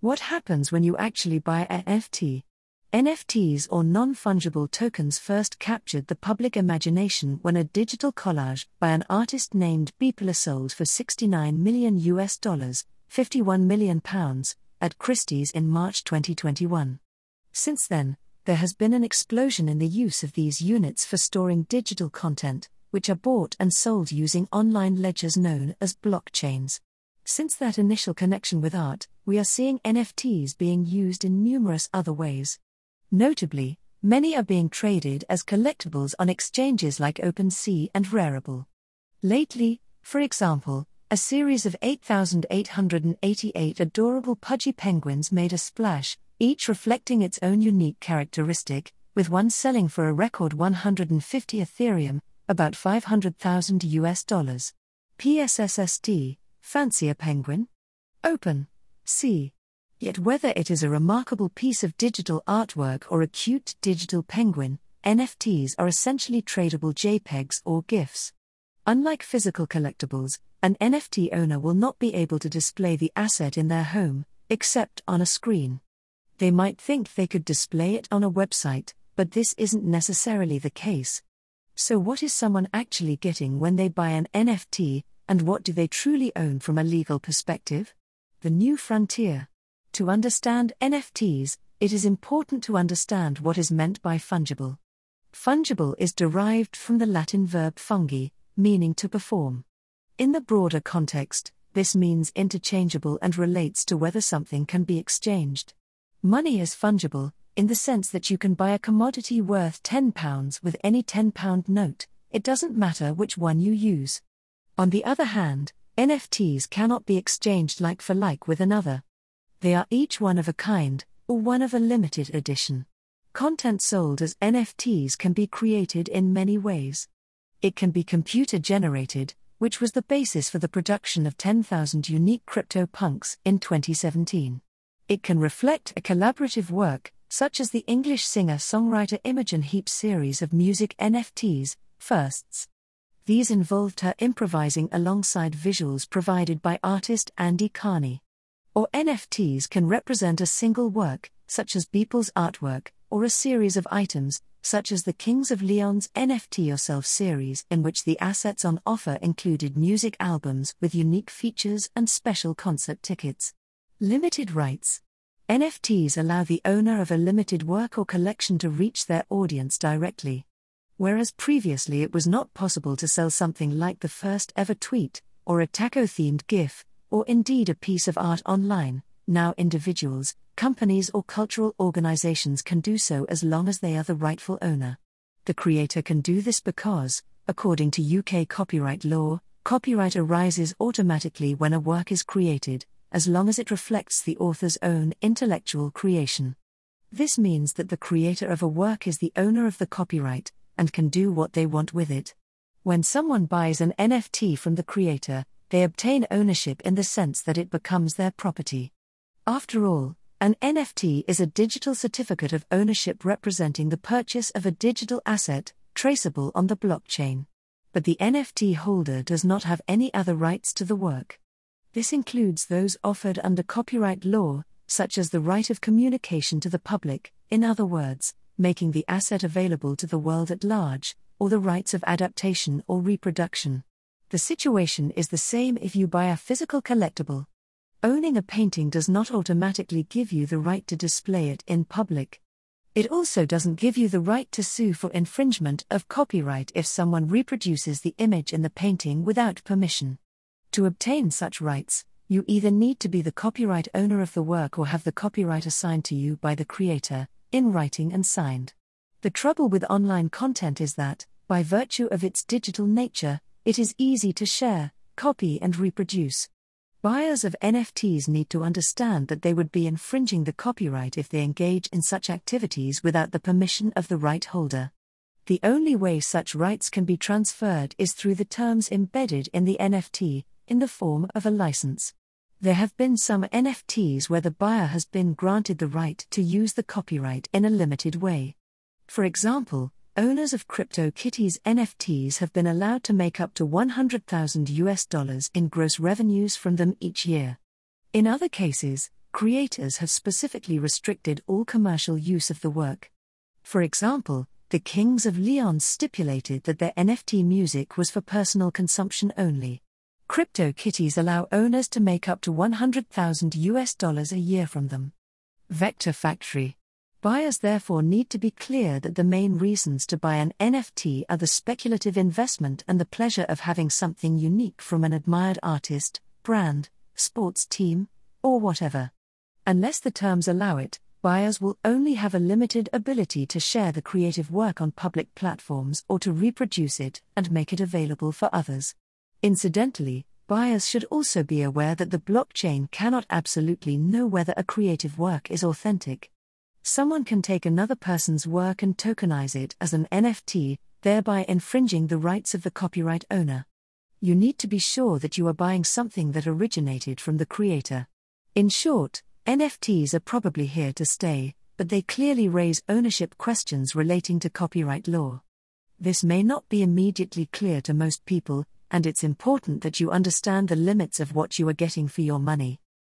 What happens when you actually buy an NFT? NFTs or non fungible tokens first captured the public imagination when a digital collage by an artist named Beeple sold for 69 million US dollars, 51 million pounds, at Christie's in March 2021. Since then, there has been an explosion in the use of these units for storing digital content, which are bought and sold using online ledgers known as blockchains. Since that initial connection with art, we are seeing NFTs being used in numerous other ways. Notably, many are being traded as collectibles on exchanges like OpenSea and Rarible. Lately, for example, a series of 8,888 adorable pudgy penguins made a splash, each reflecting its own unique characteristic, with one selling for a record 150 Ethereum, about 500,000 US dollars. PSSST, fancy a penguin? Open. See. Yet, whether it is a remarkable piece of digital artwork or a cute digital penguin, NFTs are essentially tradable JPEGs or GIFs. Unlike physical collectibles, an NFT owner will not be able to display the asset in their home, except on a screen. They might think they could display it on a website, but this isn't necessarily the case. So, what is someone actually getting when they buy an NFT, and what do they truly own from a legal perspective? The new frontier. To understand NFTs, it is important to understand what is meant by fungible. Fungible is derived from the Latin verb fungi, meaning to perform. In the broader context, this means interchangeable and relates to whether something can be exchanged. Money is fungible, in the sense that you can buy a commodity worth £10 with any £10 note, it doesn't matter which one you use. On the other hand, NFTs cannot be exchanged like for like with another. They are each one of a kind, or one of a limited edition. Content sold as NFTs can be created in many ways. It can be computer generated, which was the basis for the production of 10,000 unique CryptoPunks in 2017. It can reflect a collaborative work, such as the English singer songwriter Imogen Heap's series of music NFTs, Firsts. These involved her improvising alongside visuals provided by artist Andy Carne or NFTs can represent a single work, such as Beeple's artwork, or a series of items, such as the Kings of Leon's NFT Yourself series, in which the assets on offer included music albums with unique features and special concert tickets. Limited rights. NFTs allow the owner of a limited work or collection to reach their audience directly. Whereas previously it was not possible to sell something like the first ever tweet, or a taco themed GIF, or indeed a piece of art online, now individuals, companies, or cultural organizations can do so as long as they are the rightful owner. The creator can do this because, according to UK copyright law, copyright arises automatically when a work is created, as long as it reflects the author's own intellectual creation. This means that the creator of a work is the owner of the copyright, and can do what they want with it. When someone buys an NFT from the creator, they obtain ownership in the sense that it becomes their property. After all, an NFT is a digital certificate of ownership representing the purchase of a digital asset, traceable on the blockchain. But the NFT holder does not have any other rights to the work. This includes those offered under copyright law, such as the right of communication to the public, in other words, making the asset available to the world at large, or the rights of adaptation or reproduction. The situation is the same if you buy a physical collectible. Owning a painting does not automatically give you the right to display it in public. It also doesn't give you the right to sue for infringement of copyright if someone reproduces the image in the painting without permission. To obtain such rights, you either need to be the copyright owner of the work or have the copyright assigned to you by the creator, in writing and signed. The trouble with online content is that, by virtue of its digital nature, it is easy to share, copy, and reproduce. Buyers of NFTs need to understand that they would be infringing the copyright if they engage in such activities without the permission of the right holder. The only way such rights can be transferred is through the terms embedded in the NFT, in the form of a license. There have been some NFTs where the buyer has been granted the right to use the copyright in a limited way. For example, owners of CryptoKitties NFTs have been allowed to make up to 100,000 US dollars in gross revenues from them each year. In other cases, creators have specifically restricted all commercial use of the work. For example, the Kings of Leon stipulated that their NFT music was for personal consumption only. CryptoKitties allow owners to make up to 100,000 US dollars a year from them. Vector Factory. Buyers therefore need to be clear that the main reasons to buy an NFT are the speculative investment and the pleasure of having something unique from an admired artist, brand, sports team, or whatever. Unless the terms allow it, buyers will only have a limited ability to share the creative work on public platforms or to reproduce it and make it available for others. Incidentally, buyers should also be aware that the blockchain cannot absolutely know whether a creative work is authentic. Someone can take another person's work and tokenize it as an NFT, thereby infringing the rights of the copyright owner. You need to be sure that you are buying something that originated from the creator. In short, NFTs are probably here to stay, but they clearly raise ownership questions relating to copyright law. This may not be immediately clear to most people, and it's important that you understand the limits of what you are getting for your money.